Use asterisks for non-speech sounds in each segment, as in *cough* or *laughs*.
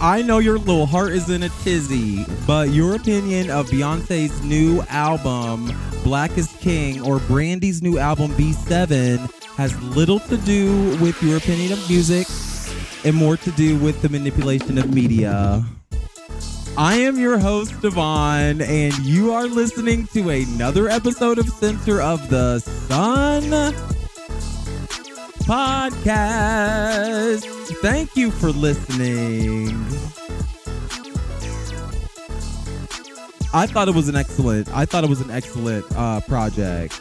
I know your little heart is in a tizzy, but your opinion of Beyonce's new album, Black is King, or Brandy's new album, B7, has little to do with your opinion of music and more to do with the manipulation of media. I am your host, Devon, and you are listening to another episode of Center of the Sun podcast. Thank you for listening. I thought it was an excellent. I thought it was an excellent uh, project,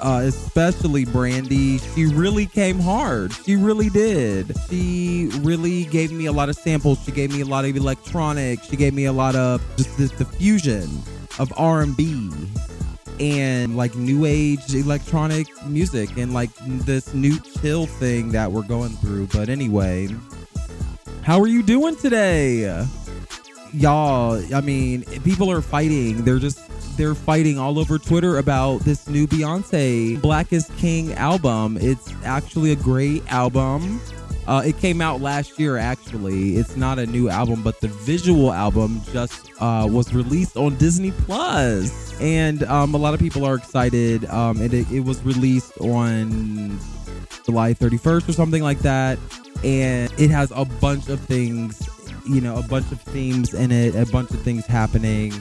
uh, especially Brandy. She really came hard. She really did. She really gave me a lot of samples. She gave me a lot of electronic. She gave me a lot of just this the fusion of R and B and like new age electronic music and like this new chill thing that we're going through. But anyway, how are you doing today? Y'all, I mean, people are fighting. They're just they're fighting all over Twitter about this new Beyonce Black is King album. It's actually a great album. Uh, it came out last year, actually. It's not a new album, but the visual album just uh, was released on Disney Plus, and um, a lot of people are excited. Um, and it, it was released on July 31st or something like that, and it has a bunch of things, you know, a bunch of themes in it, a bunch of things happening.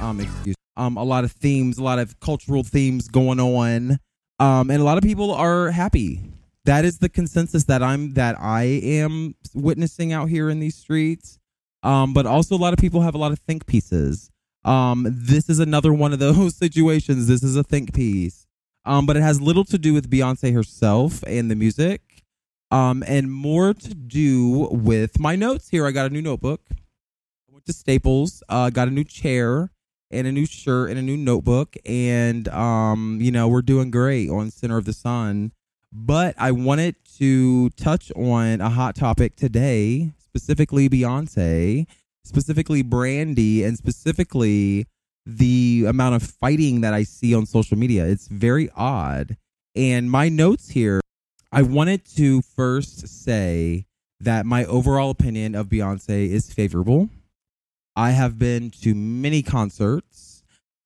Um, excuse, um, a lot of themes, a lot of cultural themes going on, um, and a lot of people are happy that is the consensus that I'm that I am witnessing out here in these streets. Um, but also a lot of people have a lot of think pieces. Um, this is another one of those *laughs* situations. This is a think piece. Um, but it has little to do with Beyonce herself and the music. Um, and more to do with my notes here. I got a new notebook. I went to Staples, uh, got a new chair and a new shirt and a new notebook. And um, you know, we're doing great on Center of the Sun but I wanted to touch on a hot topic today, specifically Beyonce, specifically Brandy, and specifically the amount of fighting that I see on social media. It's very odd. And my notes here, I wanted to first say that my overall opinion of Beyonce is favorable. I have been to many concerts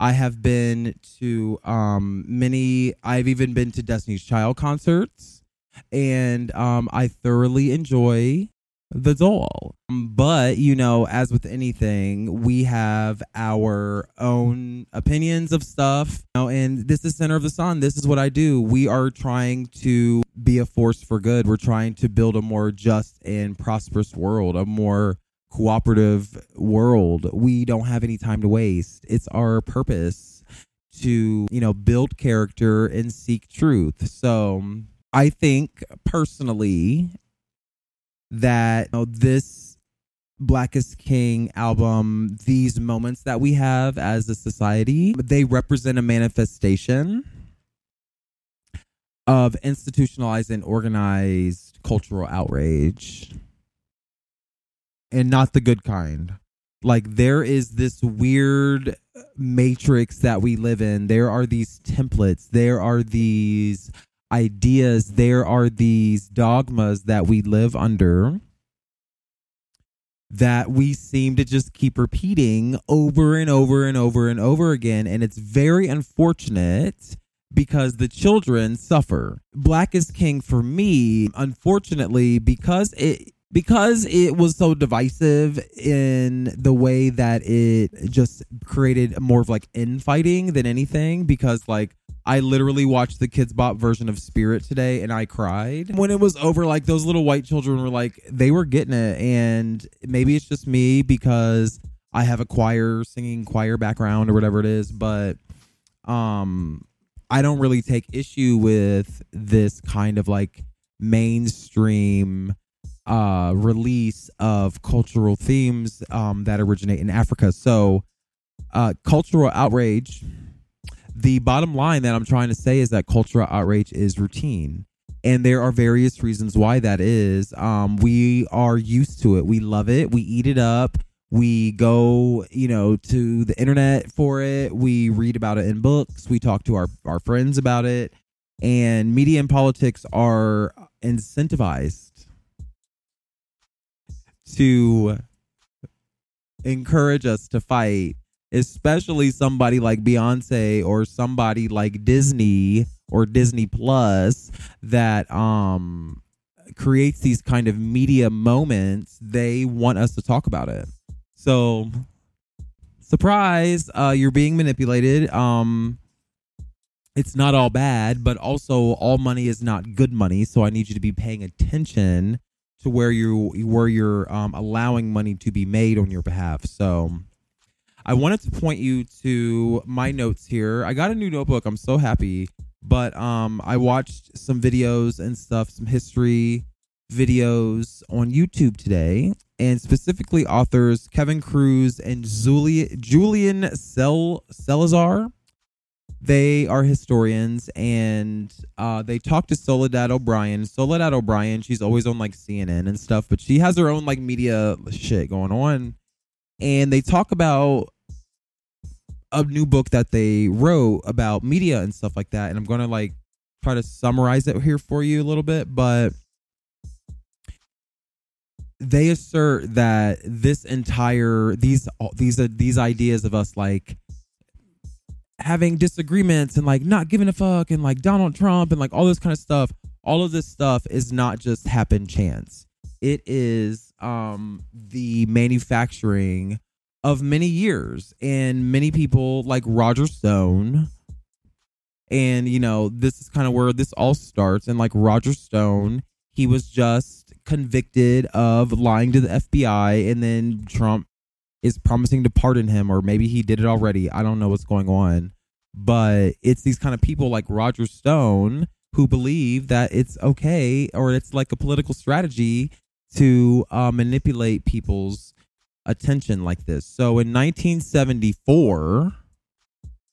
I have been to um, many. I've even been to Destiny's Child concerts, and um, I thoroughly enjoy the doll. But you know, as with anything, we have our own opinions of stuff. You know, and this is Center of the Sun. This is what I do. We are trying to be a force for good. We're trying to build a more just and prosperous world, a more cooperative world, we don't have any time to waste. It's our purpose to, you know, build character and seek truth. So I think personally that you know, this Black is King album, these moments that we have as a society, they represent a manifestation of institutionalized and organized cultural outrage. And not the good kind. Like there is this weird matrix that we live in. There are these templates. There are these ideas. There are these dogmas that we live under that we seem to just keep repeating over and over and over and over again. And it's very unfortunate because the children suffer. Black is King for me, unfortunately, because it because it was so divisive in the way that it just created more of like infighting than anything because like I literally watched the Kidz Bop version of Spirit today and I cried. When it was over, like those little white children were like, they were getting it. And maybe it's just me because I have a choir, singing choir background or whatever it is. But um, I don't really take issue with this kind of like mainstream uh release of cultural themes um that originate in Africa. So uh cultural outrage the bottom line that I'm trying to say is that cultural outrage is routine. And there are various reasons why that is. Um, we are used to it. We love it. We eat it up. We go, you know, to the internet for it. We read about it in books. We talk to our, our friends about it. And media and politics are incentivized to encourage us to fight especially somebody like Beyonce or somebody like Disney or Disney Plus that um creates these kind of media moments, they want us to talk about it. So surprise, uh you're being manipulated. Um it's not all bad, but also all money is not good money, so I need you to be paying attention to where you where you're um allowing money to be made on your behalf. So I wanted to point you to my notes here. I got a new notebook. I'm so happy. But um, I watched some videos and stuff, some history videos on YouTube today, and specifically authors Kevin Kruse and Zuli- Julian Sel- Salazar. They are historians, and uh, they talk to Soledad O'Brien. Soledad O'Brien, she's always on like CNN and stuff, but she has her own like media shit going on and they talk about a new book that they wrote about media and stuff like that and i'm gonna like try to summarize it here for you a little bit but they assert that this entire these these these ideas of us like having disagreements and like not giving a fuck and like Donald Trump and like all this kind of stuff all of this stuff is not just happen chance. It is um the manufacturing of many years. And many people like Roger Stone and you know this is kind of where this all starts. And like Roger Stone he was just convicted of lying to the FBI and then Trump is promising to pardon him or maybe he did it already I don't know what's going on but it's these kind of people like Roger Stone who believe that it's okay or it's like a political strategy to uh, manipulate people's attention like this. So in 1974,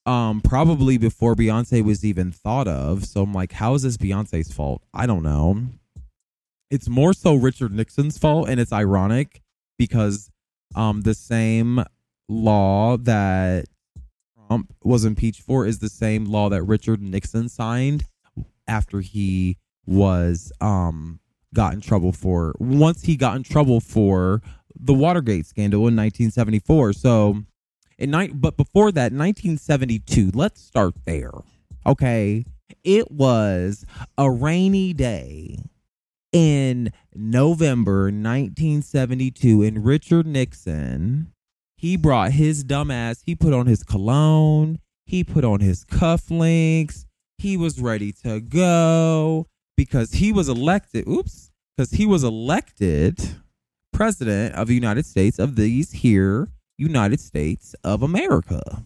um, probably before Beyonce was even thought of. So I'm like, how is this Beyonce's fault? I don't know. It's more so Richard Nixon's fault, and it's ironic because um, the same law that Trump was impeached for is the same law that Richard Nixon signed after he was um got in trouble for once he got in trouble for the Watergate scandal in 1974. So, in night, but before that, 1972. Let's start there. Okay, it was a rainy day in November 1972, in Richard Nixon he brought his dumbass. He put on his cologne. He put on his cufflinks. He was ready to go because he was elected. Oops, because he was elected president of the United States of these here United States of America.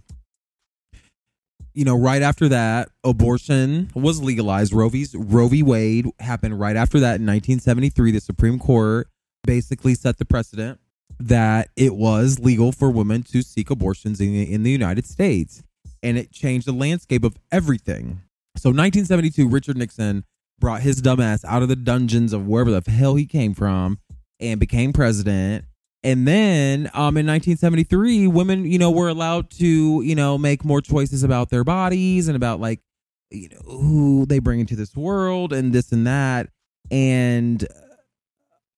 You know, right after that, abortion was legalized. Roe v. Roe v. Wade happened right after that in 1973. The Supreme Court basically set the precedent that it was legal for women to seek abortions in, in the United States. And it changed the landscape of everything. So, 1972, Richard Nixon brought his dumbass out of the dungeons of wherever the hell he came from and became president. And then um, in 1973, women, you know, were allowed to, you know, make more choices about their bodies and about like, you know, who they bring into this world and this and that. And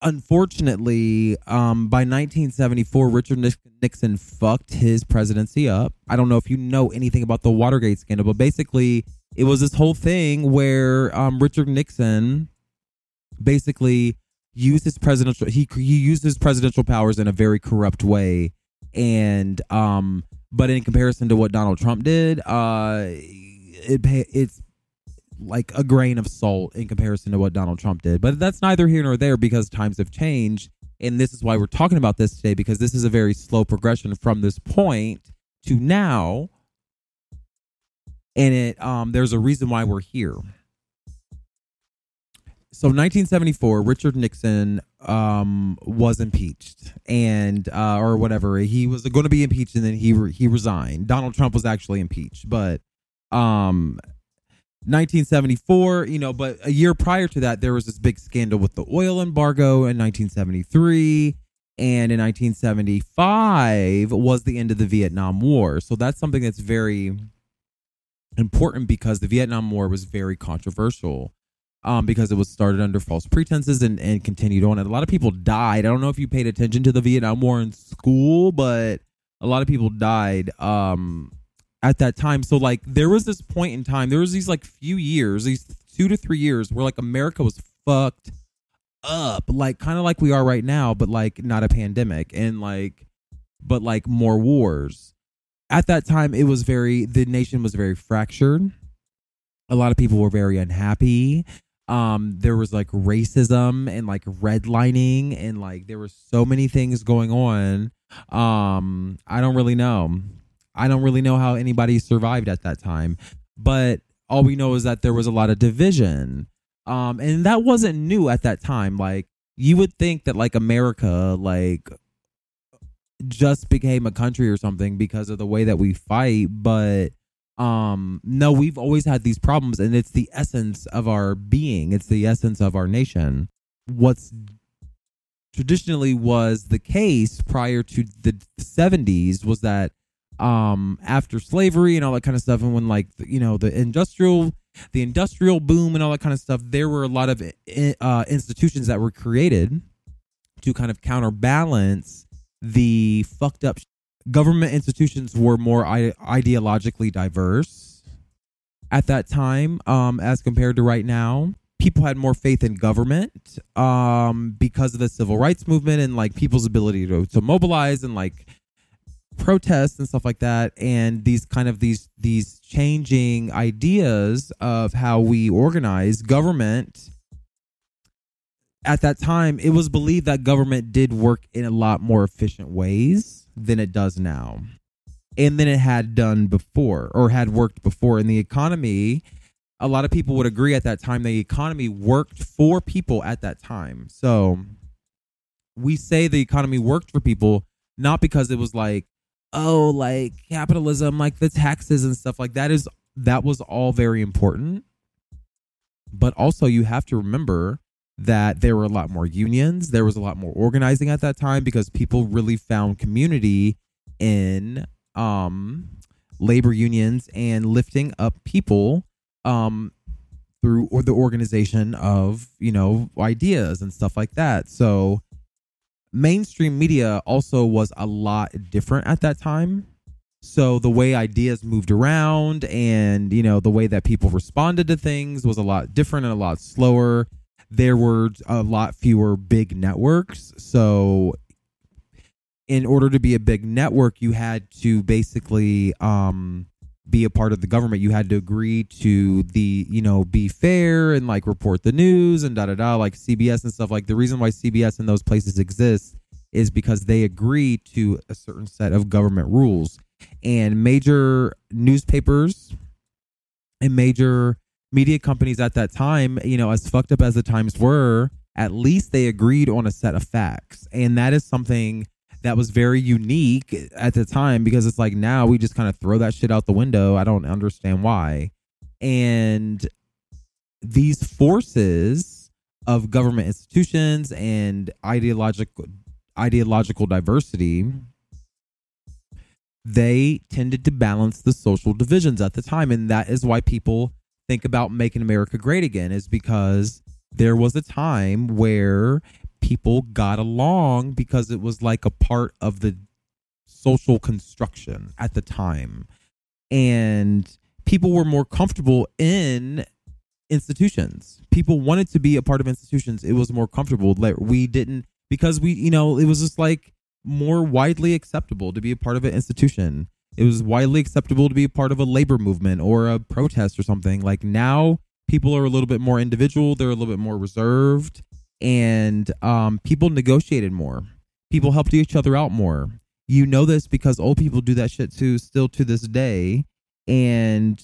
unfortunately, um, by 1974, Richard Nixon fucked his presidency up. I don't know if you know anything about the Watergate scandal, but basically, it was this whole thing where um, Richard Nixon basically used his presidential he he used his presidential powers in a very corrupt way, and um, but in comparison to what Donald Trump did, uh, it it's like a grain of salt in comparison to what Donald Trump did. But that's neither here nor there because times have changed. And this is why we're talking about this today because this is a very slow progression from this point to now. And it um there's a reason why we're here. So 1974, Richard Nixon um, was impeached, and uh, or whatever he was going to be impeached, and then he re- he resigned. Donald Trump was actually impeached, but um, 1974, you know, but a year prior to that, there was this big scandal with the oil embargo in 1973. And in 1975 was the end of the Vietnam War. So that's something that's very important because the Vietnam War was very controversial um, because it was started under false pretenses and, and continued on. And a lot of people died. I don't know if you paid attention to the Vietnam War in school, but a lot of people died um, at that time. So like there was this point in time, there was these like few years, these two to three years where like America was fucked up, like kind of like we are right now, but like not a pandemic and like but like more wars. At that time it was very the nation was very fractured. A lot of people were very unhappy. Um there was like racism and like redlining and like there were so many things going on. Um I don't really know. I don't really know how anybody survived at that time, but all we know is that there was a lot of division. Um, and that wasn't new at that time. Like you would think that like America, like just became a country or something because of the way that we fight, but um no we've always had these problems and it's the essence of our being. It's the essence of our nation. What's traditionally was the case prior to the 70s was that um after slavery and all that kind of stuff and when like you know the industrial the industrial boom and all that kind of stuff there were a lot of uh, institutions that were created to kind of counterbalance the fucked up government institutions were more I- ideologically diverse at that time um as compared to right now. People had more faith in government um because of the civil rights movement and like people's ability to, to mobilize and like protests and stuff like that. And these kind of these these changing ideas of how we organize government at that time it was believed that government did work in a lot more efficient ways than it does now and than it had done before or had worked before in the economy a lot of people would agree at that time the economy worked for people at that time so we say the economy worked for people not because it was like oh, like capitalism, like the taxes and stuff like that is that was all very important. But also you have to remember that there were a lot more unions, there was a lot more organizing at that time because people really found community in um labor unions and lifting up people um through or the organization of, you know, ideas and stuff like that. So mainstream media also was a lot different at that time. So the way ideas moved around and, you know, the way that people responded to things was a lot different and a lot slower. There were a lot fewer big networks. So in order to be a big network, you had to basically um be a part of the government, you had to agree to the, you know, be fair and like report the news and da da da, like CBS and stuff. Like the reason why CBS and those places exist is because they agree to a certain set of government rules. And major newspapers and major media companies at that time, you know, as fucked up as the times were, at least they agreed on a set of facts. And that is something that was very unique at the time because it's like now we just kind of throw that shit out the window. I don't understand why. And these forces of government institutions and ideological ideological diversity they tended to balance the social divisions at the time and that is why people think about making america great again is because there was a time where people got along because it was like a part of the social construction at the time. And people were more comfortable in institutions. People wanted to be a part of institutions. It was more comfortable. Like we didn't because we you know it was just like more widely acceptable to be a part of an institution it was widely acceptable to be part of a labor movement or a protest or something. Like now people are a little bit more individual they're a little bit more reserved and um, people negotiated more. People helped each other out more. You know this because old people do that shit too still to this day and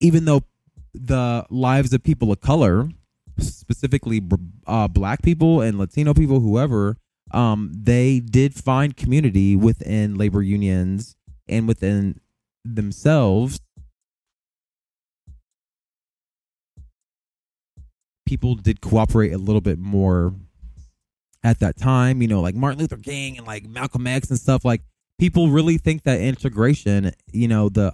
even though the lives of people of color specifically uh, black people and latino people whoever um, they did find community within labor unions and within themselves people did cooperate a little bit more at that time, you know, like Martin Luther King and like Malcolm X and stuff. Like people really think that integration, you know, the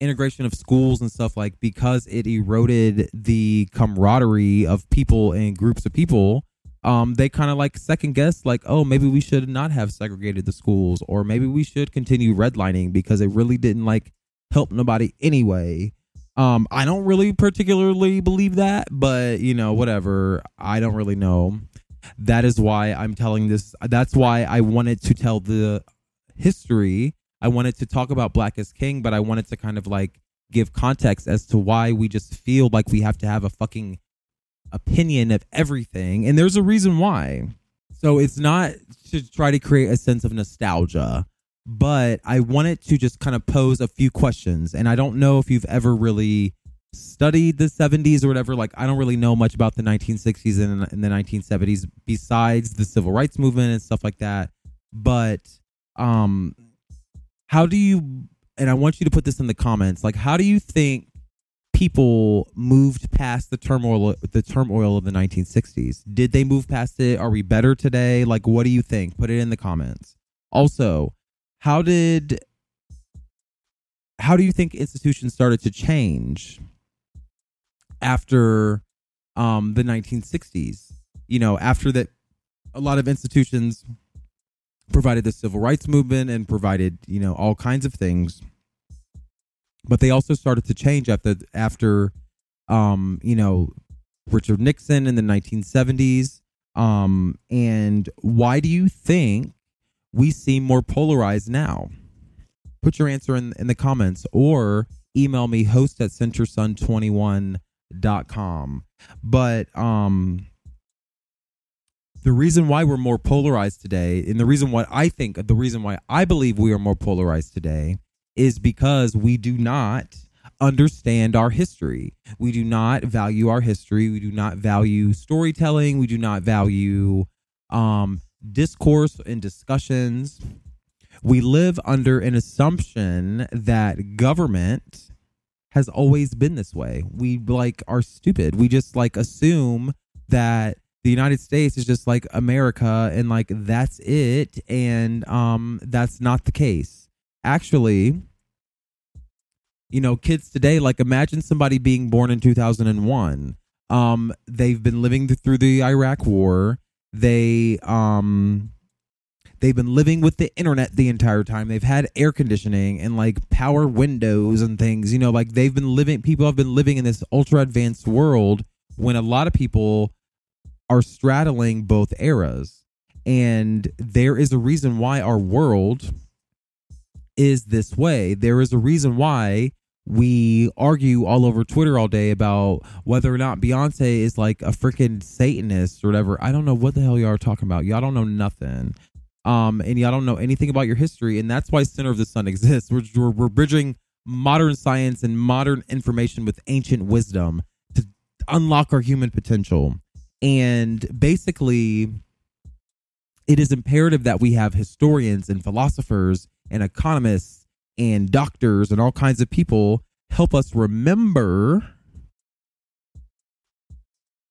integration of schools and stuff like because it eroded the camaraderie of people and groups of people um they kind of like second guess like oh maybe we should not have segregated the schools or maybe we should continue redlining because it really didn't like help nobody anyway um i don't really particularly believe that but you know whatever i don't really know that is why I'm telling this. That's why I wanted to tell the history. I wanted to talk about Black is King, but I wanted to kind of like give context as to why we just feel like we have to have a fucking opinion of everything. And there's a reason why. So it's not to try to create a sense of nostalgia, but I wanted to just kind of pose a few questions. And I don't know if you've ever really studied the 70s or whatever like i don't really know much about the 1960s and, and the 1970s besides the civil rights movement and stuff like that but um how do you and i want you to put this in the comments like how do you think people moved past the turmoil the turmoil of the 1960s did they move past it? Are we better today? Like what do you think? Put it in the comments. Also how did how do you think institutions started to change after um, the 1960s. You know, after that, a lot of institutions provided the civil rights movement and provided you know all kinds of things, but they also started to change after after um, you know Richard Nixon in the 1970s. Um, and why do you think we seem more polarized now? Put your answer in in the comments or email me host at centersun21 dot com but um the reason why we're more polarized today and the reason why i think the reason why i believe we are more polarized today is because we do not understand our history we do not value our history we do not value storytelling we do not value um discourse and discussions we live under an assumption that government has always been this way. We like are stupid. We just like assume that the United States is just like America and like that's it and um that's not the case. Actually, you know, kids today like imagine somebody being born in 2001. Um they've been living through the Iraq war. They um They've been living with the internet the entire time. They've had air conditioning and like power windows and things. You know, like they've been living, people have been living in this ultra advanced world when a lot of people are straddling both eras. And there is a reason why our world is this way. There is a reason why we argue all over Twitter all day about whether or not Beyonce is like a freaking Satanist or whatever. I don't know what the hell y'all are talking about. Y'all don't know nothing um, and y'all don't know anything about your history, and that's why Center of the Sun exists. We're, we're, we're bridging modern science and modern information with ancient wisdom to unlock our human potential. And basically, it is imperative that we have historians and philosophers and economists and doctors and all kinds of people help us remember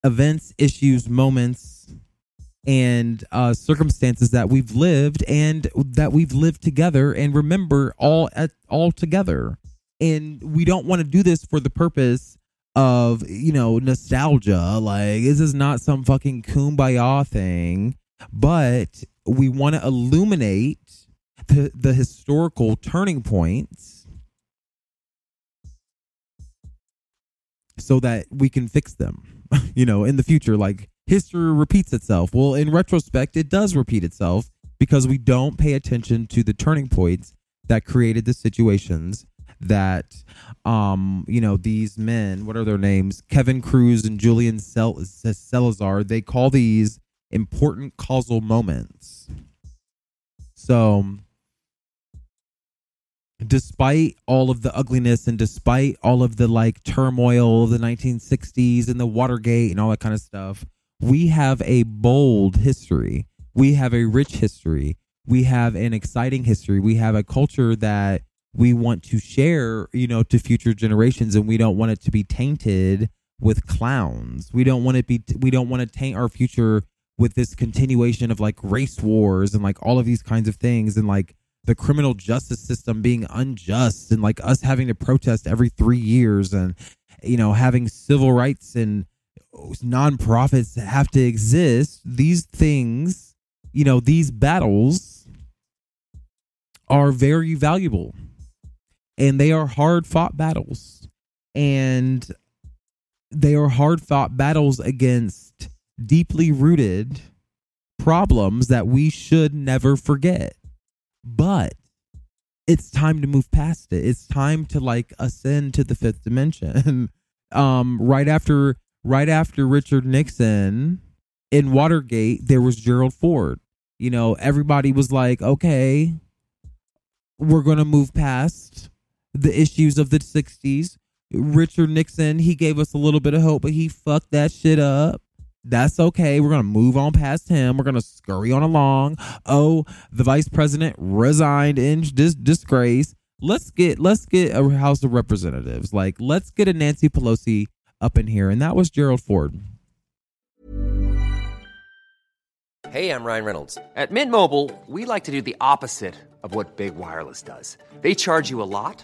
events, issues, moments, and uh, circumstances that we've lived and that we've lived together and remember all at all together. And we don't want to do this for the purpose of you know nostalgia. Like this is not some fucking kumbaya thing, but we want to illuminate the the historical turning points so that we can fix them *laughs* you know in the future. Like history repeats itself. Well in retrospect it does repeat itself because we don't pay attention to the turning points that created the situations that um you know these men what are their names? Kevin Kruse and julian Sel- salazar. They call these important causal moments. So despite all of the ugliness and despite all of the like turmoil of the 1960s and the Watergate and all that kind of stuff, we have a bold history. We have a rich history. We have an exciting history. We have a culture that we want to share, you know, to future generations and we don't want it to be tainted with clowns. We don't want it be we don't want to taint our future with this continuation of like race wars and like all of these kinds of things and like the criminal justice system being unjust and like us having to protest every three years and you know having civil rights and nonprofits have to exist these things you know these battles are very valuable. And they are hard fought battles. And they are hard fought battles against deeply rooted problems that we should never forget but it's time to move past it. It's time to like ascend to the fifth dimension. *laughs* um, right after right after Richard Nixon in Watergate, there was Gerald Ford. You know, everybody was like, okay, we're going to move past the issues of the 60s. Richard Nixon, he gave us a little bit of hope, but he fucked that shit up. That's okay. We're going to move on past him. We're going to scurry on along. Oh, the vice president resigned in dis- disgrace. Let's get let's get a House of Representatives. Like let's get a Nancy Pelosi up in here and that was Gerald Ford. Hey, I'm Ryan Reynolds. At Mint Mobile, we like to do the opposite of what Big Wireless does. They charge you a lot,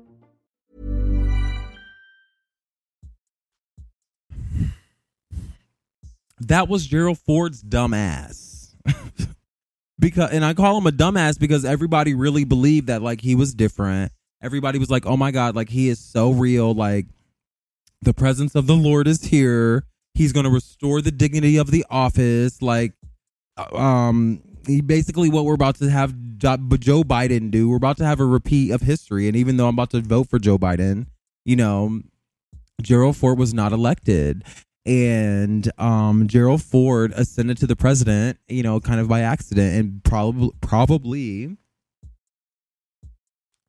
That was Gerald Ford's dumbass. because and I call him a dumbass because everybody really believed that like he was different. Everybody was like, "Oh my god, like he is so real, like the presence of the Lord is here. He's going to restore the dignity of the office." Like um he basically what we're about to have Joe Biden do. We're about to have a repeat of history. And even though I'm about to vote for Joe Biden, you know, Gerald Ford was not elected. And um, Gerald Ford ascended to the president, you know, kind of by accident, and probably probably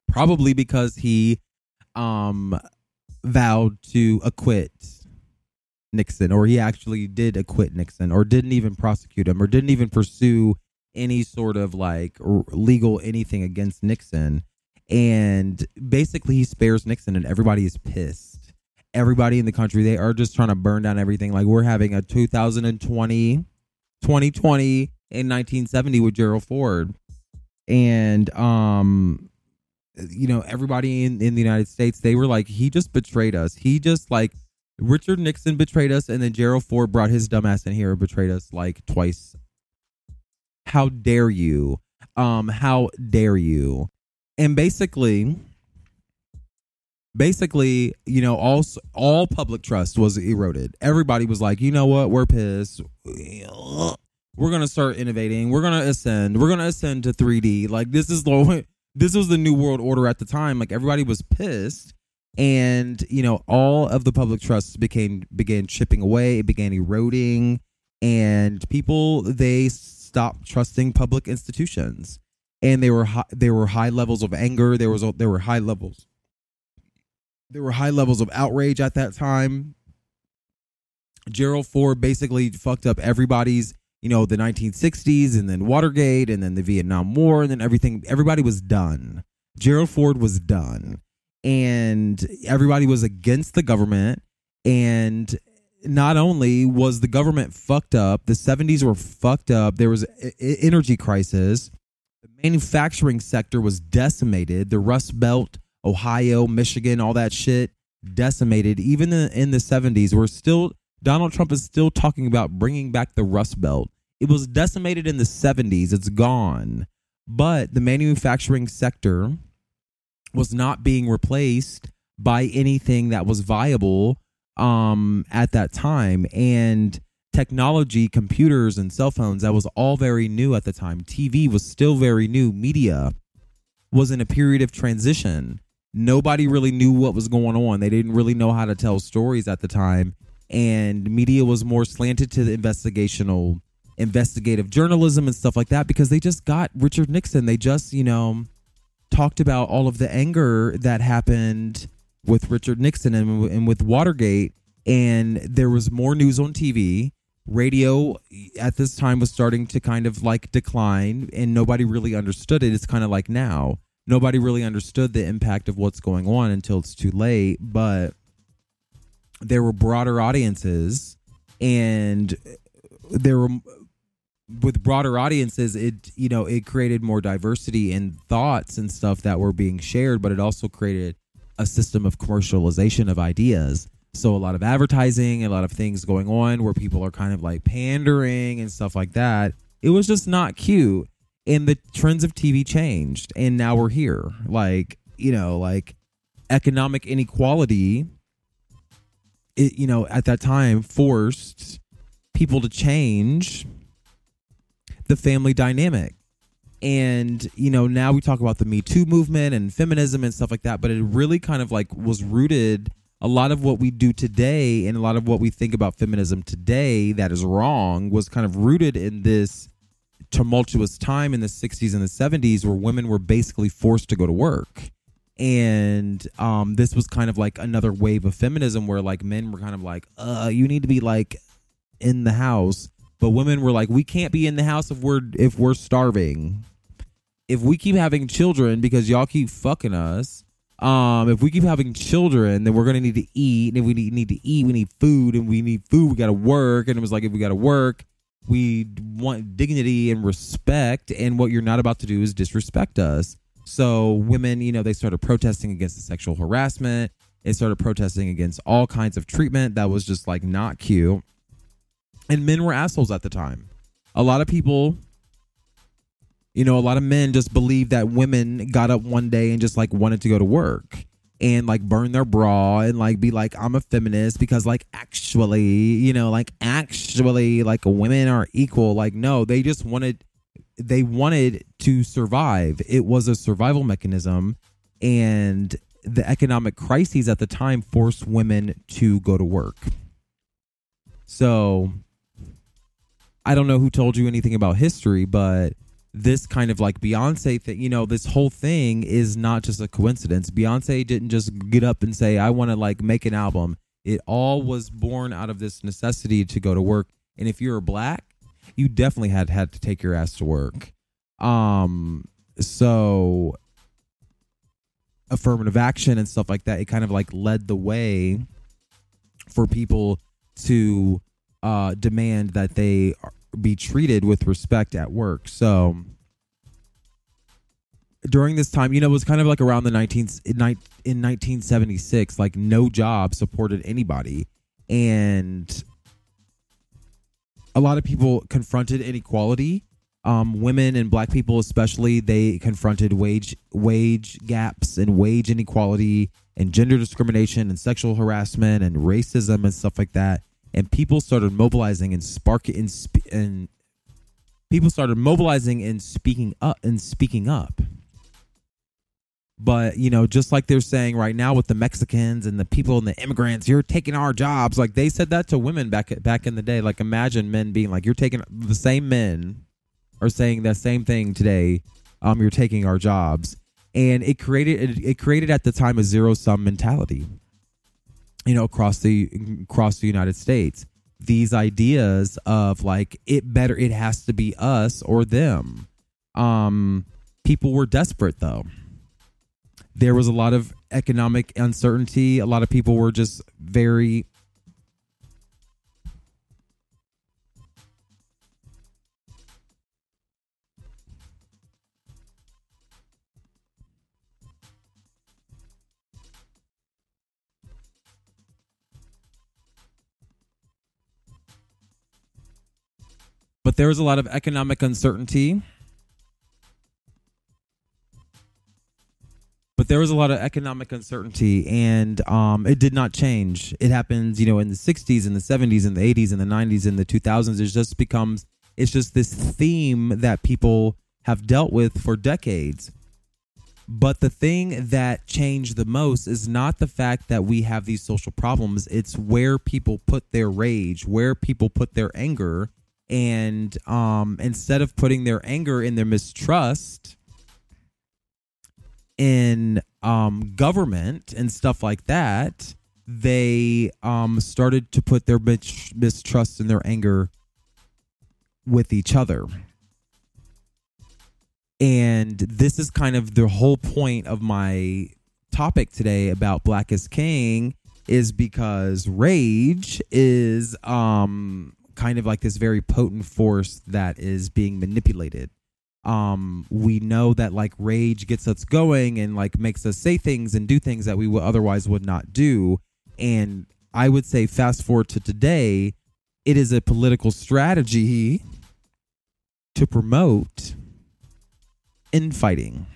probably because he um vowed to acquit Nixon, or he actually did acquit Nixon, or didn't even prosecute him, or didn't even pursue any sort of like legal anything against Nixon. And basically, he spares Nixon, and everybody is pissed. Everybody in the country, they are just trying to burn down everything. Like, we're having a 2020, 2020, in 1970 with Gerald Ford. And, um, you know, everybody in, in the United States, they were like, he just betrayed us. He just like Richard Nixon betrayed us, and then Gerald Ford brought his dumbass in here and betrayed us like twice. How dare you? Um, how dare you? And basically, basically, you know, all all public trust was eroded. Everybody was like, you know what? We're pissed. We're gonna start innovating. We're gonna ascend. We're gonna ascend to 3D. Like this is the *laughs* this was the new world order at the time. Like everybody was pissed and you know all of the public trusts became began chipping away it began eroding and people they stopped trusting public institutions and they were high, there were high levels of anger there was there were high levels there were high levels of outrage at that time. Gerald Ford basically fucked up everybody's you know the 1960s and then Watergate and then the Vietnam War and then everything. Everybody was done. Gerald Ford was done. And everybody was against the government. And not only was the government fucked up the 70s were fucked up. There was energy crisis. The manufacturing sector was decimated. The rust belt ohio michigan all that shit decimated even in the 70s we're still donald trump is still talking about bringing back the rust belt it was decimated in the 70s it's gone but the manufacturing sector was not being replaced by anything that was viable um, at that time. And technology, computers, and cell phones, that was all very new at the time. TV was still very new. Media was in a period of transition. Nobody really knew what was going on. They didn't really know how to tell stories at the time. And media was more slanted to the investigational, investigative journalism and stuff like that because they just got Richard Nixon. They just, you know, talked about all of the anger that happened with Richard Nixon and, and with Watergate. And there was more news on TV. Radio at this time was starting to kind of like decline, and nobody really understood it. It's kind of like now. Nobody really understood the impact of what's going on until it's too late. But there were broader audiences, and there were with broader audiences it you know it created more diversity in thoughts and stuff that were being shared but it also created a system of commercialization of ideas so a lot of advertising a lot of things going on where people are kind of like pandering and stuff like that it was just not cute and the trends of tv changed and now we're here like you know like economic inequality it you know at that time forced people to change the family dynamic. And, you know, now we talk about the Me Too movement and feminism and stuff like that, but it really kind of like was rooted a lot of what we do today and a lot of what we think about feminism today that is wrong was kind of rooted in this tumultuous time in the 60s and the 70s where women were basically forced to go to work and um, this was kind of like another wave of feminism where like men were kind of like uh you need to be like in the house but women were like, we can't be in the house if we're if we're starving. If we keep having children because y'all keep fucking us, um, if we keep having children, then we're gonna need to eat. And if we need, need to eat, we need food, and we need food, we gotta work. And it was like, if we gotta work, we want dignity and respect. And what you're not about to do is disrespect us. So women, you know, they started protesting against the sexual harassment. They started protesting against all kinds of treatment that was just like not cute and men were assholes at the time. A lot of people, you know, a lot of men just believed that women got up one day and just like wanted to go to work and like burn their bra and like be like I'm a feminist because like actually, you know, like actually like women are equal. Like no, they just wanted they wanted to survive. It was a survival mechanism, and the economic crises at the time forced women to go to work. So I don't know who told you anything about history, but this kind of like Beyonce thing, you know, this whole thing is not just a coincidence. Beyonce didn't just get up and say, I want to like make an album. It all was born out of this necessity to go to work. And if you're black, you definitely had had to take your ass to work. Um, so affirmative action and stuff like that, it kind of like led the way for people to uh, demand that they be treated with respect at work. So during this time, you know, it was kind of like around the 19 in 1976, like no job supported anybody. And a lot of people confronted inequality. Um, women and black people, especially, they confronted wage wage gaps and wage inequality and gender discrimination and sexual harassment and racism and stuff like that. And people started mobilizing and sparking and, and people started mobilizing and speaking up and speaking up. But you know, just like they're saying right now with the Mexicans and the people and the immigrants, you're taking our jobs. Like they said that to women back back in the day. Like imagine men being like, "You're taking the same men are saying the same thing today. Um, you're taking our jobs." And it created it, it created at the time a zero sum mentality. You know, across the across the United States, these ideas of like it better it has to be us or them. Um, people were desperate though there was a lot of economic uncertainty. A lot of people were just very but there was a lot of economic uncertainty. But there was a lot of economic uncertainty and um, it did not change. It happens you know in the 60s in the 70s in the 80s in the 90s in the 2000s it just becomes it's just this theme that people have dealt with for decades. But the thing that changed the most is not the fact that we have these social problems. It's where people put their rage where people put their anger and um, instead of putting their anger in their mistrust in um, government and stuff like that, they um, started to put their mistrust and their anger with each other. And this is kind of the whole point of my topic today about Black is King is because rage is um kind of like this very potent force that is being manipulated. Um we know that like rage gets us going and like makes us say things and do things that we would otherwise would not do. And i would say fast forward to today it is a political strategy to promote infighting.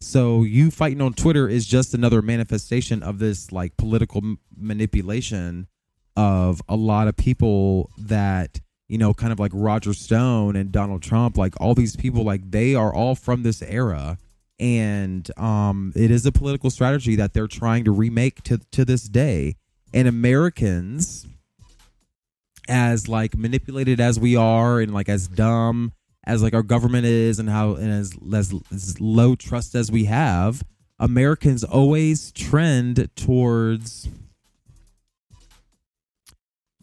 So you fighting on twitter is just another manifestation of this like political m- manipulation of a lot of people that you know, kind of like Roger Stone and Donald Trump, like all these people, like they are all from this era. And um, it is a political strategy that they're trying to remake to, to this day. And Americans, as like manipulated as we are and like as dumb as like our government is and how and as, as, as low trust as we have, Americans always trend towards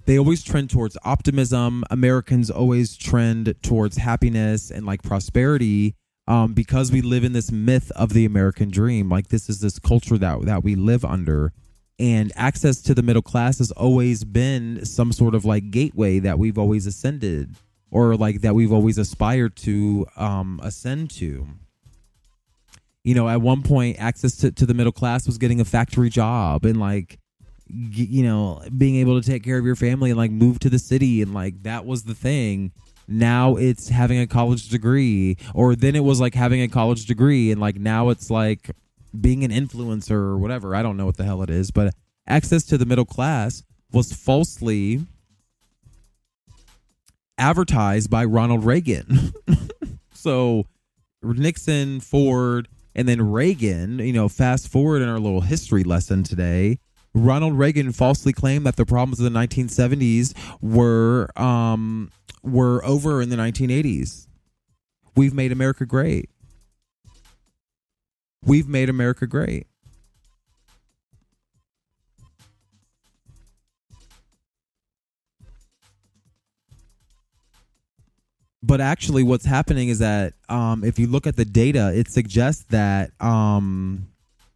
they always trend towards optimism. Americans always trend towards happiness and like prosperity um, because we live in this myth of the American dream. Like this is this culture that that we live under, and access to the middle class has always been some sort of like gateway that we've always ascended or like that we've always aspired to um, ascend to. You know, at one point, access to, to the middle class was getting a factory job and like you know, being able to take care of your family and like move to the city and like that was the thing. Now it's having a college degree, or then it was like having a college degree, and like now it's like being an influencer or whatever. I don't know what the hell it is, but access to the middle class was falsely advertised by Ronald Reagan. *laughs* so Nixon, Ford, and then Reagan, you know, fast forward in our little history lesson today, Ronald Reagan falsely claimed that the problems of the 1970s were um, were over in the 1980s. We've made America great. We've made America great. but actually what's happening is that um, if you look at the data it suggests that um,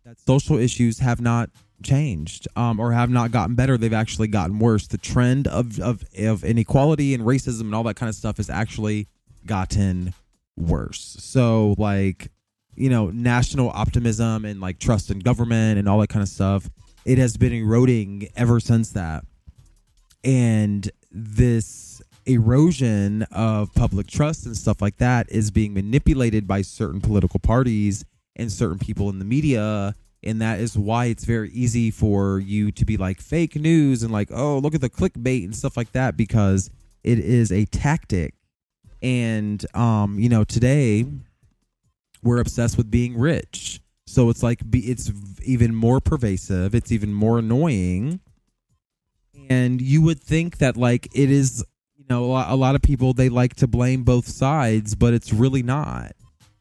that social issues have not changed um, or have not gotten better they've actually gotten worse. The trend of, of, of inequality and racism and all that kind of stuff has actually gotten worse. So like you know national optimism and like trust in government and all that kind of stuff it has been eroding ever since that. And this erosion of public trust and stuff like that is being manipulated by certain political parties and certain people in the media and that is why it's very easy for you to be like fake news and like oh look at the clickbait and stuff like that because it is a tactic. And um you know today we're obsessed with being rich. So it's like it's even more pervasive. It's even more annoying. And you would think that like it is you know, a lot of people they like to blame both sides, but it's really not.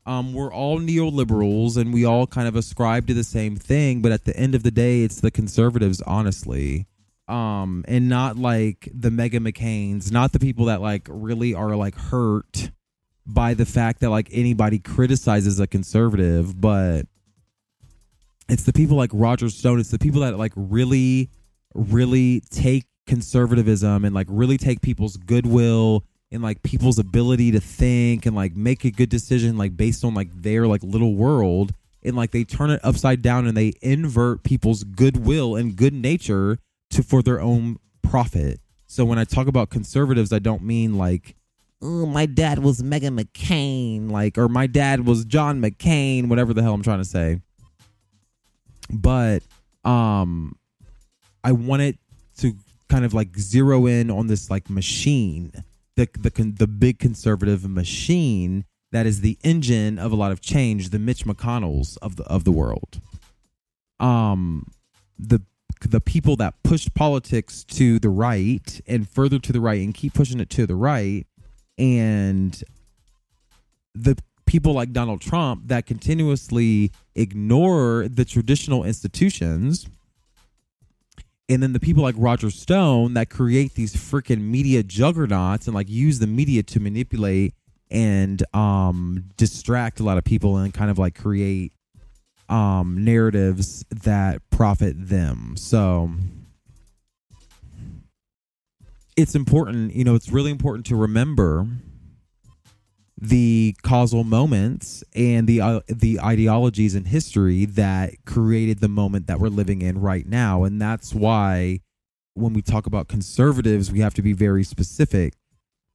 Um, we're all neoliberals and we all kind of ascribe to the same thing, but at the end of the day, it's the conservatives, honestly. Um, and not like the Meghan McCains, not the people that like really are like hurt by the fact that like anybody criticizes a conservative, but it's the people like Roger Stone, it's the people that like really, really take conservatism and like really take people's goodwill and like people's ability to think and like make a good decision like based on like their like little world and like they turn it upside down and they invert people's goodwill and good nature to for their own profit. So when I talk about conservatives, I don't mean like oh, my dad was Meghan McCain, like, or my dad was John McCain, whatever the hell I'm trying to say. But um, I want it to kind of like zero in on this like machine, the the the big conservative machine that is the engine of a lot of change, the Mitch McConnells of the of the world. Um, the the people that push politics to the right and further to the right and keep pushing it to the right, and the people like Donald Trump that continuously ignore the traditional institutions and then the people like Roger Stone that create these freaking media juggernauts and like use the media to manipulate and um distract a lot of people and kind of like create um narratives that profit them. So it's important, you know, it's really important to remember the causal moments and the uh, the ideologies in history that created the moment that we're living in right now. And that's why when we talk about conservatives we have to be very specific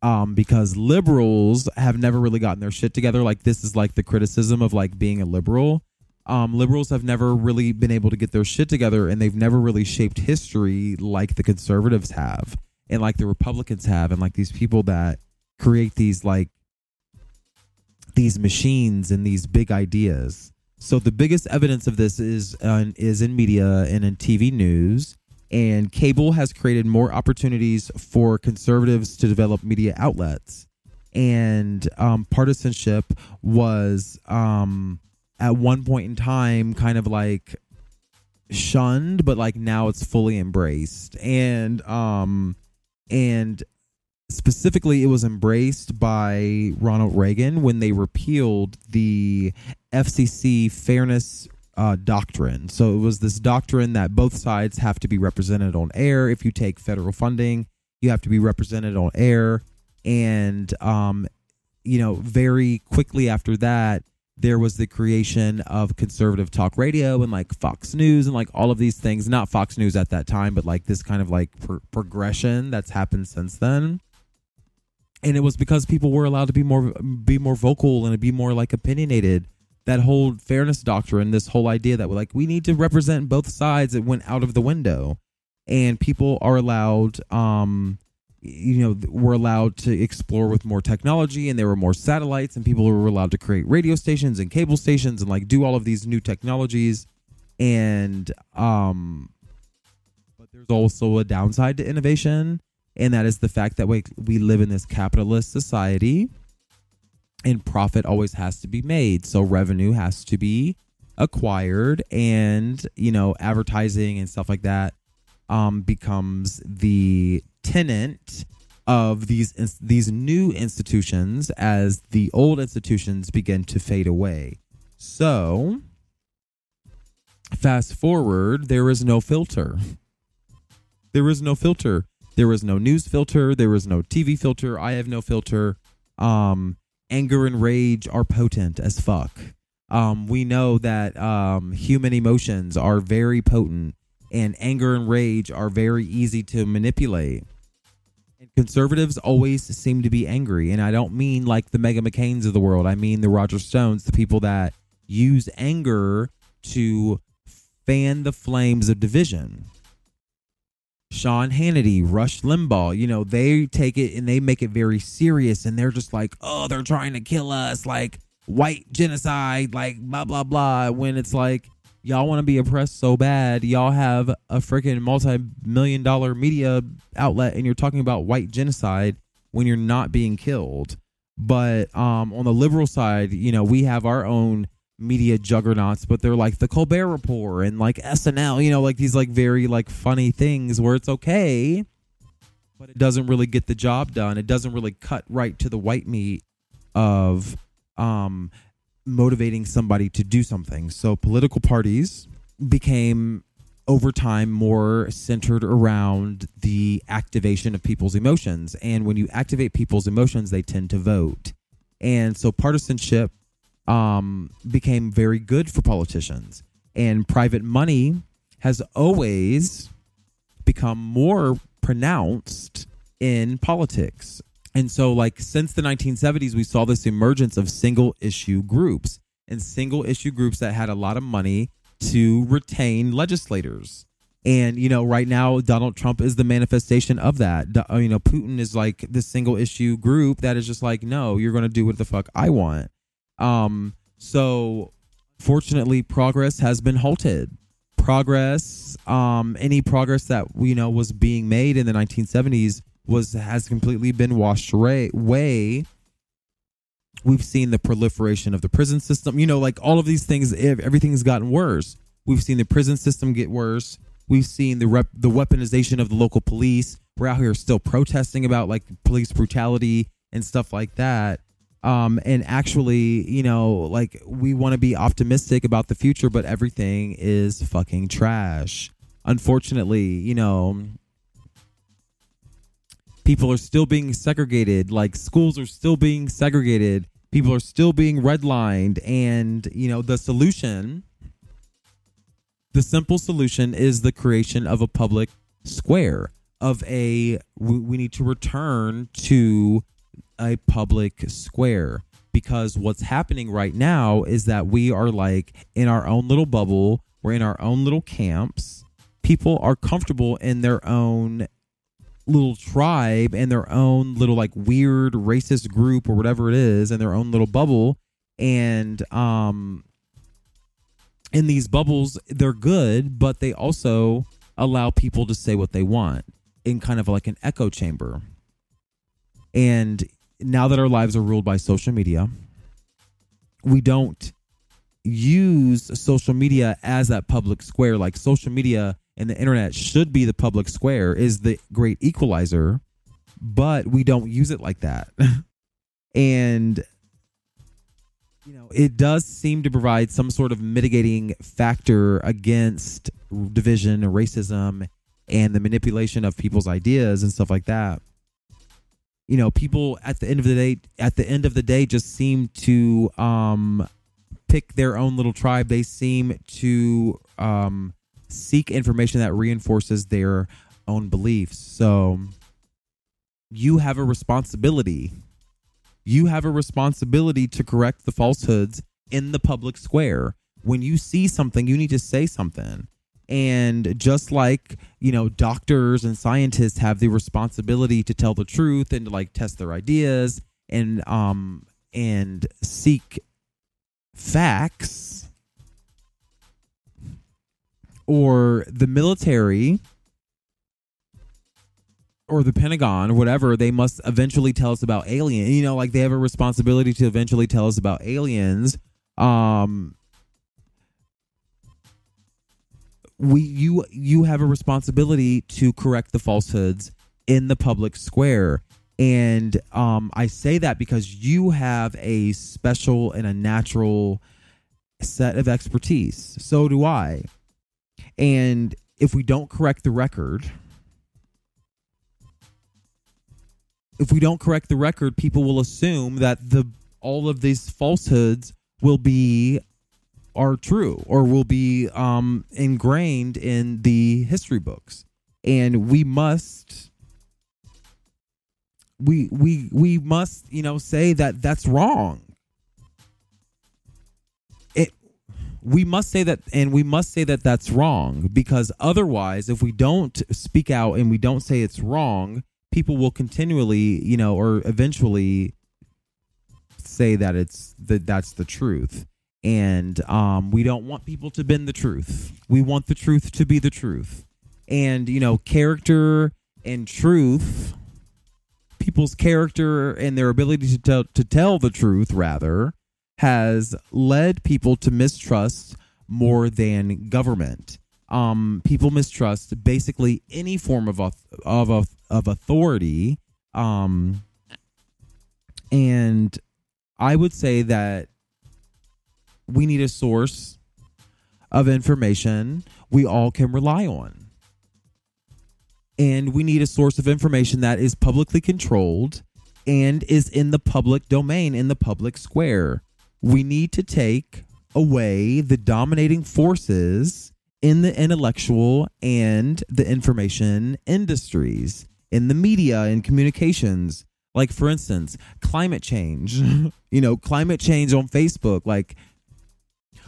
um because liberals have never really gotten their shit together. Like this is like the criticism of like being a liberal. Um liberals have never really been able to get their shit together and they've never really shaped history like the conservatives have and like the republicans have and like these people that create these like these machines and these big ideas. So the biggest evidence of this is uh, is in media and in TV news. And cable has created more opportunities for conservatives to develop media outlets. And um, partisanship was um, at one point in time kind of like shunned, but like now it's fully embraced. And um, and specifically it was embraced by Ronald Reagan when they repealed the FCC fairness uh, doctrine. So it was this doctrine that both sides have to be represented on air. If you take federal funding, you have to be represented on air. And, um, you know, very quickly after that, there was the creation of conservative talk radio and like Fox News and like all of these things. Not Fox News at that time, but like this kind of like pro- progression that's happened since then and it was because people were allowed to be more be more vocal and be more like opinionated. That whole fairness doctrine this whole idea that we're like we need to represent both sides it went out of the window. And people are allowed um you know were allowed to explore with more technology and there were more satellites and people were allowed to create radio stations and cable stations and like do all of these new technologies. And um but there's also a downside to innovation and that is the fact that we we live in this capitalist society and profit always has to be made so revenue has to be acquired and you know advertising and stuff like that um becomes the tenant of these these new institutions as the old institutions begin to fade away. So, fast forward, there is no filter. There is no filter. There is no news filter. There was no TV filter. I have no filter. Um, anger and rage are potent as fuck. Um, we know that um, human emotions are very potent, and anger and rage are very easy to manipulate. And conservatives always seem to be angry, and I don't mean like the Meghan McCains of the world. I mean the Roger Stones, the people that use anger to fan the flames of division. Sean Hannity, Rush Limbaugh, you know, they take it and they make it very serious and they're just like, oh, they're trying to kill us, like white genocide, like blah, blah, blah. When it's like, y'all want to be oppressed so bad, y'all have a freaking multi million dollar media outlet and you're talking about white genocide when you're not being killed. But um, on the liberal side, you know, we have our own media juggernauts, but they're like the Colbert Report and like SNL, you know, like these like very like funny things where it's okay, but it doesn't really get the job done. It doesn't really cut right to the white meat of um motivating somebody to do something. So political parties became over time more centered around the activation of people's emotions. And when you activate people's emotions, they tend to vote. And so partisanship um, became very good for politicians. And private money has always become more pronounced in politics. And so, like, since the 1970s, we saw this emergence of single issue groups and single issue groups that had a lot of money to retain legislators. And, you know, right now, Donald Trump is the manifestation of that. Uh, You know, Putin is like the single issue group that is just like, no, you're going to do what the fuck I want. Um, so fortunately, progress has been halted. Progress, um, any progress that you know was being made in the 1970s was has completely been washed away. We've seen the proliferation of the prison system. You know, like all of these things, ev- everything's gotten worse. We've seen the prison system get worse. We've seen the rep- the weaponization of the local police. We're out here still protesting about like police brutality and stuff like that um and actually you know like we want to be optimistic about the future but everything is fucking trash. Unfortunately you know people are still being segregated. Like schools are still being segregated. People are still being redlined. And you know the solution the simple solution is the creation of a public square of a we, we need to return to a public square because what's happening right now is that we are like in our own little bubble. We're in our own little camps. People are comfortable in their own little tribe and their own little like weird racist group or whatever it is in their own little bubble. And um in these bubbles they're good but they also allow people to say what they want in kind of like an echo chamber. And now that our lives are ruled by social media we don't use social media as that public square. Like social media and the internet should be the public square is the great equalizer but we don't use it like that. *laughs* And you know it does seem to provide some sort of mitigating factor against division racism and the manipulation of people's ideas and stuff like that you know people at the end of the day at the end of the day just seem to um pick their own little tribe. They seem to um seek information that reinforces their own beliefs. So you have a responsibility. You have a responsibility to correct the falsehoods in the public square. When you see something you need to say something And just like, you know, doctors and scientists have the responsibility to tell the truth and to like test their ideas and um and seek facts or the military or the Pentagon or whatever, they must eventually tell us about aliens. You know, like they have a responsibility to eventually tell us about aliens. Um, we you you have a responsibility to correct the falsehoods in the public square. And um, I say that because you have a special and a natural set of expertise. So do I. And if we don't correct the record, if we don't correct the record, people will assume that the all of these falsehoods will be are true or will be um, ingrained in the history books, and we must we we we must you know say that that's wrong. It we must say that and we must say that that's wrong because otherwise if we don't speak out and we don't say it's wrong people will continually, you know, or eventually say that it's that that's the truth. And um, we don't want people to bend the truth. We want the truth to be the truth. And you know, character and truth, people's character and their ability to tell to tell the truth rather has led people to mistrust more than government um, people mistrust basically any form of of of, authority. Um, and I would say that we need a source of information we all can rely on. And we need a source of information that is publicly controlled and is in the public domain, in the public square. We need to take away the dominating forces in the intellectual and the information industries, in the media and communications. Like, for instance, climate change, *laughs* you know, climate change on Facebook. Like,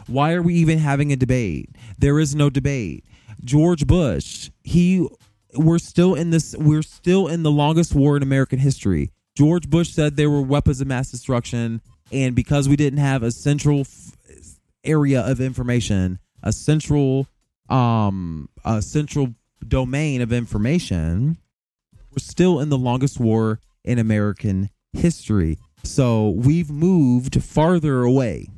why are we even having a debate? There is no debate. George Bush, he, we're still in this, we're still in the longest war in American history. George Bush said there were weapons of mass destruction. And because we didn't have a central f- area of information, a central um a central domain of information, we're still in the longest war in American history. So we've moved farther away.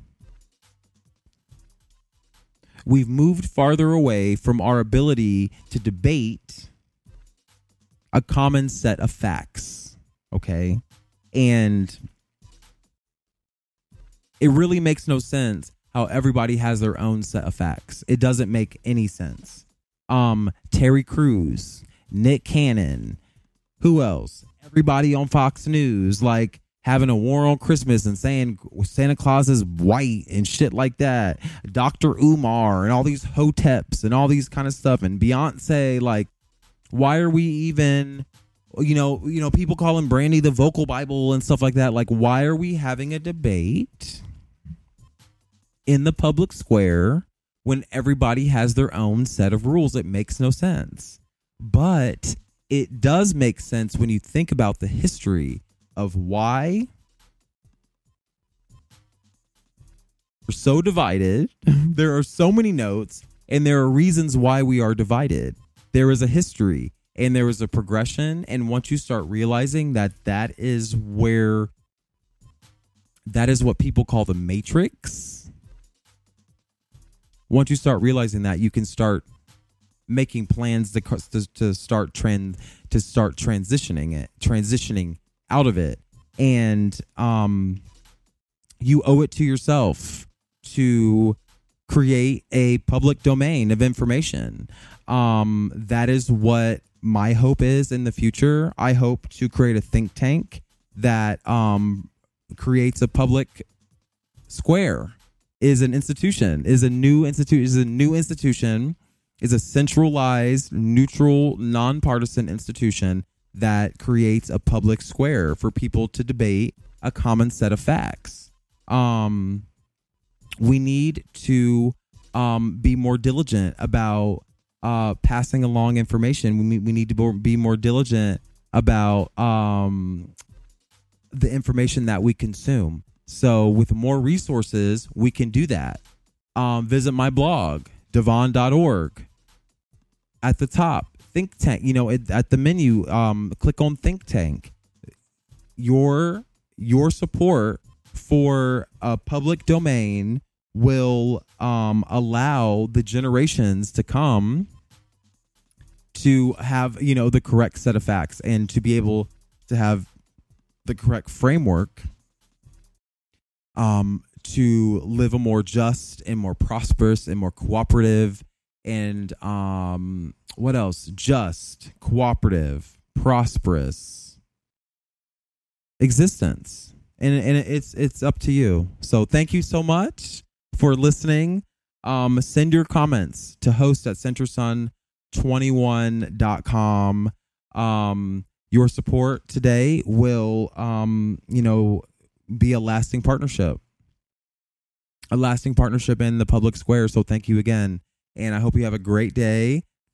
We've moved farther away from our ability to debate a common set of facts. Okay. And it really makes no sense how everybody has their own set of facts. It doesn't make any sense. Um, Terry Crews, Nick Cannon, who else? Everybody on Fox News, like having a war on Christmas and saying Santa Claus is white and shit like that. Dr. Umar and all these hoteps and all these kind of stuff. And Beyonce, like, why are we even you know, you know, people calling Brandy the vocal Bible and stuff like that. Like, why are we having a debate in the public square when everybody has their own set of rules. It makes no sense. But it does make sense when you think about the history of why we're so divided. *laughs* there are so many notes, and there are reasons why we are divided. There is a history and there is a progression. And once you start realizing that that is where that is what people call the matrix once you start realizing that, you can start making plans to, to, to start trend to start transitioning it, transitioning out of it, and um, you owe it to yourself to create a public domain of information. Um, that is what my hope is in the future. I hope to create a think tank that um, creates a public square is an institution, is a new institute, is a new institution, is a centralized, neutral, nonpartisan institution that creates a public square for people to debate a common set of facts. Um, we need to um, be more diligent about uh, passing along information. We we need to be more diligent about um, the information that we consume. So with more resources, we can do that. Um, visit my blog, devon.org. At the top, think tank, you know, it, at the menu, um, click on think tank. Your your support for a public domain will um, allow the generations to come to have you know the correct set of facts and to be able to have the correct framework um, to live a more just and more prosperous and more cooperative and um, what else? Just, cooperative, prosperous existence. And, and it's it's up to you. So thank you so much for listening. Um, send your comments to host at centersun21.com. Um, your support today will, um, you know, be a lasting partnership, a lasting partnership in the public square. So thank you again. And I hope you have a great day.